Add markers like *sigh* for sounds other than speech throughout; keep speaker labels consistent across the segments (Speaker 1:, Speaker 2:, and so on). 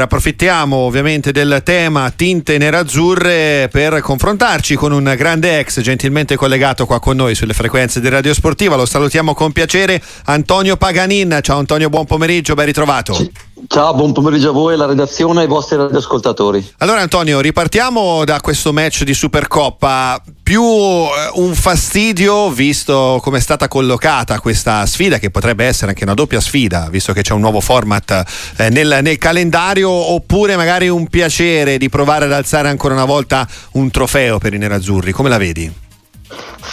Speaker 1: Approfittiamo ovviamente del tema tinte nerazzurre per confrontarci con un grande ex gentilmente collegato qua con noi sulle frequenze di Radio Sportiva. Lo salutiamo con piacere, Antonio Paganin. Ciao Antonio, buon pomeriggio, ben ritrovato.
Speaker 2: Ciao, buon pomeriggio a voi, alla redazione e ai vostri radioascoltatori.
Speaker 1: Allora Antonio, ripartiamo da questo match di Supercoppa. Più eh, un fastidio visto come è stata collocata questa sfida, che potrebbe essere anche una doppia sfida, visto che c'è un nuovo format eh, nel, nel calendario, oppure magari un piacere di provare ad alzare ancora una volta un trofeo per i nerazzurri. Come la vedi?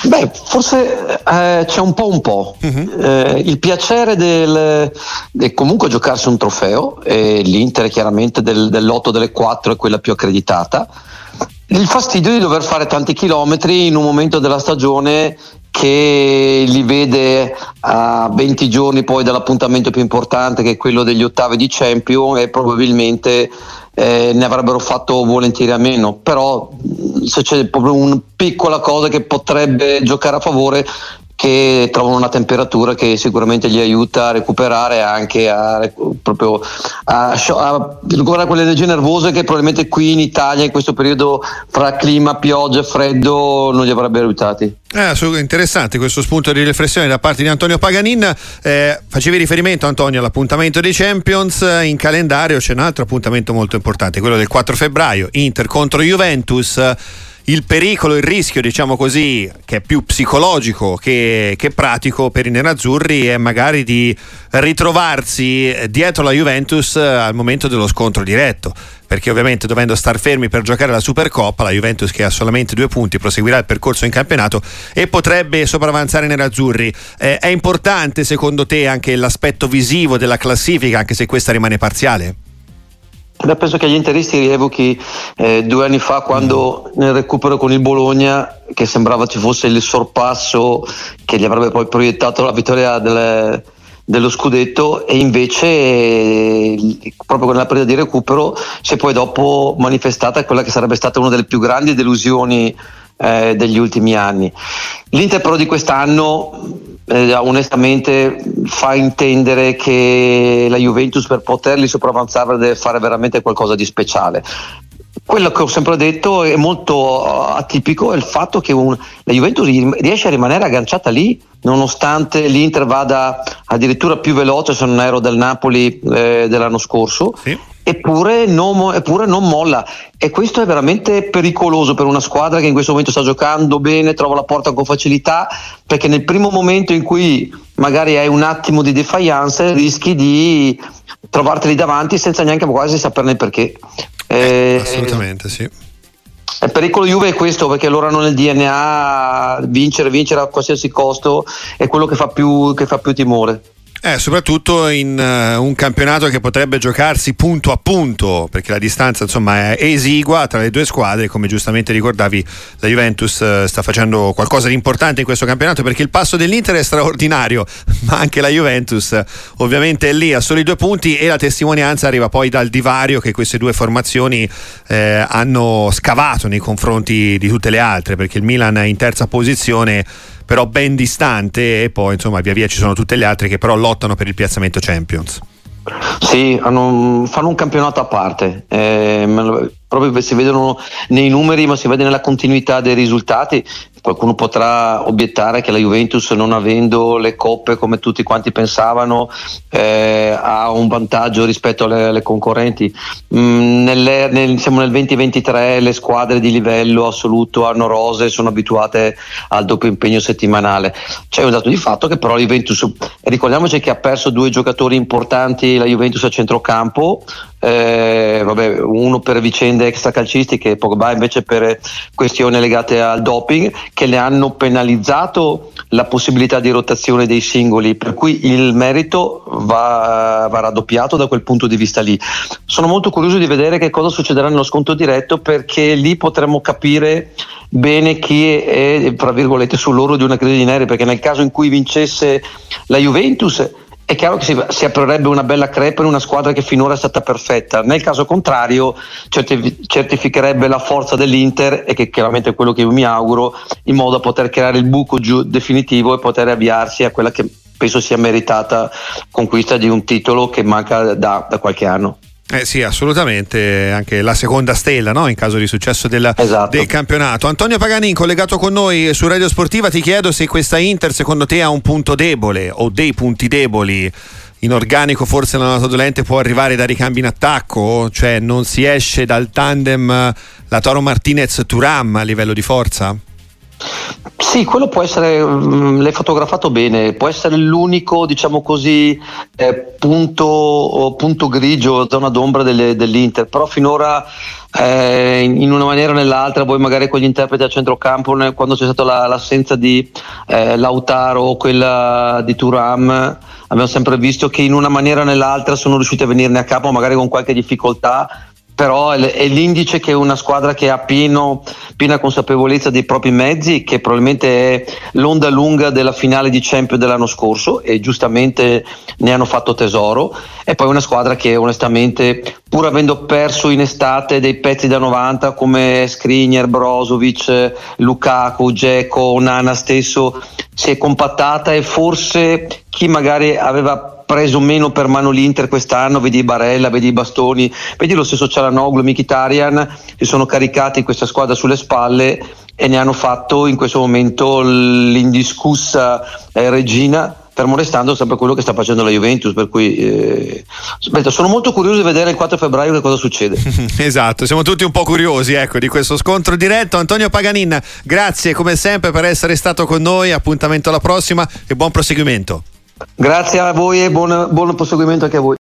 Speaker 2: Beh, forse eh, c'è un po' un po'. Uh-huh. Eh, il piacere del, del, comunque giocarsi un trofeo, e l'Inter chiaramente del, dell'otto delle quattro è quella più accreditata. Il fastidio di dover fare tanti chilometri in un momento della stagione che li vede a 20 giorni poi dall'appuntamento più importante che è quello degli ottavi di Champion e probabilmente eh, ne avrebbero fatto volentieri a meno, però se c'è proprio una piccola cosa che potrebbe giocare a favore che trovano una temperatura che sicuramente gli aiuta a recuperare anche a, proprio a, a recuperare quelle energie nervose che probabilmente qui in Italia in questo periodo fra clima, pioggia freddo non gli avrebbero aiutati.
Speaker 1: Eh, interessante questo spunto di riflessione da parte di Antonio Paganin. Eh, facevi riferimento, Antonio, all'appuntamento dei Champions. In calendario c'è un altro appuntamento molto importante, quello del 4 febbraio, Inter contro Juventus il pericolo, il rischio, diciamo così, che è più psicologico che, che, pratico per i nerazzurri è magari di ritrovarsi dietro la Juventus al momento dello scontro diretto. Perché ovviamente dovendo star fermi per giocare la Supercoppa, la Juventus che ha solamente due punti proseguirà il percorso in campionato e potrebbe sopravanzare i nerazzurri. Eh, è importante secondo te anche l'aspetto visivo della classifica, anche se questa rimane parziale?
Speaker 2: Beh, penso che agli interisti rievochi eh, due anni fa quando nel recupero con il Bologna, che sembrava ci fosse il sorpasso che gli avrebbe poi proiettato la vittoria delle, dello scudetto e invece eh, proprio nella periodo di recupero si è poi dopo manifestata quella che sarebbe stata una delle più grandi delusioni eh, degli ultimi anni. L'Inter però di quest'anno eh, onestamente fa intendere che la Juventus per poterli sopravanzare deve fare veramente qualcosa di speciale. Quello che ho sempre detto è molto uh, atipico è il fatto che un, la Juventus riesce a rimanere agganciata lì nonostante l'Inter vada addirittura più veloce se non ero del Napoli eh, dell'anno scorso. Sì. Eppure non, eppure non, molla. E questo è veramente pericoloso per una squadra che in questo momento sta giocando bene, trova la porta con facilità, perché nel primo momento in cui magari hai un attimo di defiance rischi di trovarteli davanti senza neanche quasi saperne il perché.
Speaker 1: Eh, assolutamente sì.
Speaker 2: Il pericolo Juve è questo perché loro hanno nel DNA vincere, vincere a qualsiasi costo è quello che fa più, che fa più timore.
Speaker 1: Eh, soprattutto in uh, un campionato che potrebbe giocarsi punto a punto, perché la distanza insomma è esigua tra le due squadre, come giustamente ricordavi la Juventus uh, sta facendo qualcosa di importante in questo campionato perché il passo dell'Inter è straordinario, *laughs* ma anche la Juventus uh, ovviamente è lì a soli due punti e la testimonianza arriva poi dal divario che queste due formazioni eh, hanno scavato nei confronti di tutte le altre, perché il Milan è in terza posizione però ben distante e poi insomma via via ci sono tutte le altre che però lottano per il piazzamento Champions.
Speaker 2: Sì, hanno, fanno un campionato a parte, eh, proprio si vedono nei numeri ma si vede nella continuità dei risultati Qualcuno potrà obiettare che la Juventus, non avendo le coppe come tutti quanti pensavano, eh, ha un vantaggio rispetto alle, alle concorrenti. Mm, nelle, nel, siamo nel 2023, le squadre di livello assoluto hanno rose, sono abituate al doppio impegno settimanale. C'è un dato di fatto che però la Juventus, ricordiamoci che ha perso due giocatori importanti, la Juventus a centrocampo, eh, vabbè, uno per vicende extracalcistiche, Pogba invece per questioni legate al doping, che le hanno penalizzato la possibilità di rotazione dei singoli, per cui il merito va, va raddoppiato da quel punto di vista lì. Sono molto curioso di vedere che cosa succederà nello sconto diretto perché lì potremo capire bene chi è, tra virgolette, sull'oro di una crisi di neri, perché nel caso in cui vincesse la Juventus è chiaro che si, si, aprirebbe una bella crepa in una squadra che finora è stata perfetta. Nel caso contrario, certif- certificherebbe la forza dell'Inter e che chiaramente è quello che io mi auguro, in modo da poter creare il buco giù definitivo e poter avviarsi a quella che penso sia meritata conquista di un titolo che manca da, da qualche anno.
Speaker 1: Eh sì, assolutamente, anche la seconda stella no? in caso di successo della, esatto. del campionato. Antonio Paganin, collegato con noi su Radio Sportiva, ti chiedo se questa Inter secondo te ha un punto debole o dei punti deboli. In organico forse la nota dolente può arrivare da ricambi in attacco, cioè non si esce dal tandem la Toro Martinez-Turam a livello di forza?
Speaker 2: Sì, quello può essere, mh, l'hai fotografato bene, può essere l'unico, diciamo così, eh, punto, punto, grigio, zona d'ombra delle, dell'Inter, però finora eh, in una maniera o nell'altra, voi magari con gli interpreti a centrocampo, quando c'è stata la, l'assenza di eh, Lautaro o quella di Turam, abbiamo sempre visto che in una maniera o nell'altra sono riusciti a venirne a capo, magari con qualche difficoltà, però è l'indice che una squadra che ha pieno, piena consapevolezza dei propri mezzi, che probabilmente è l'onda lunga della finale di Champions dell'anno scorso e giustamente ne hanno fatto tesoro. E poi una squadra che onestamente, pur avendo perso in estate dei pezzi da 90 come Skriniar, Brozovic, Lukaku, Dzeko, Nana stesso, si è compattata e forse chi magari aveva preso meno per mano l'Inter quest'anno, vedi Barella, vedi i Bastoni, vedi lo stesso Cialanoglu, Mkhitaryan, si sono caricati questa squadra sulle spalle e ne hanno fatto in questo momento l'indiscussa eh, regina fermo restando sempre quello che sta facendo la Juventus per cui eh, sono molto curioso di vedere il 4 febbraio che cosa succede. *laughs*
Speaker 1: Esatto, siamo tutti un po' curiosi ecco, di questo scontro diretto. Antonio Paganin, grazie come sempre per essere stato con noi appuntamento alla prossima e buon proseguimento
Speaker 2: Grazie a voi e buon, buon proseguimento anche a voi.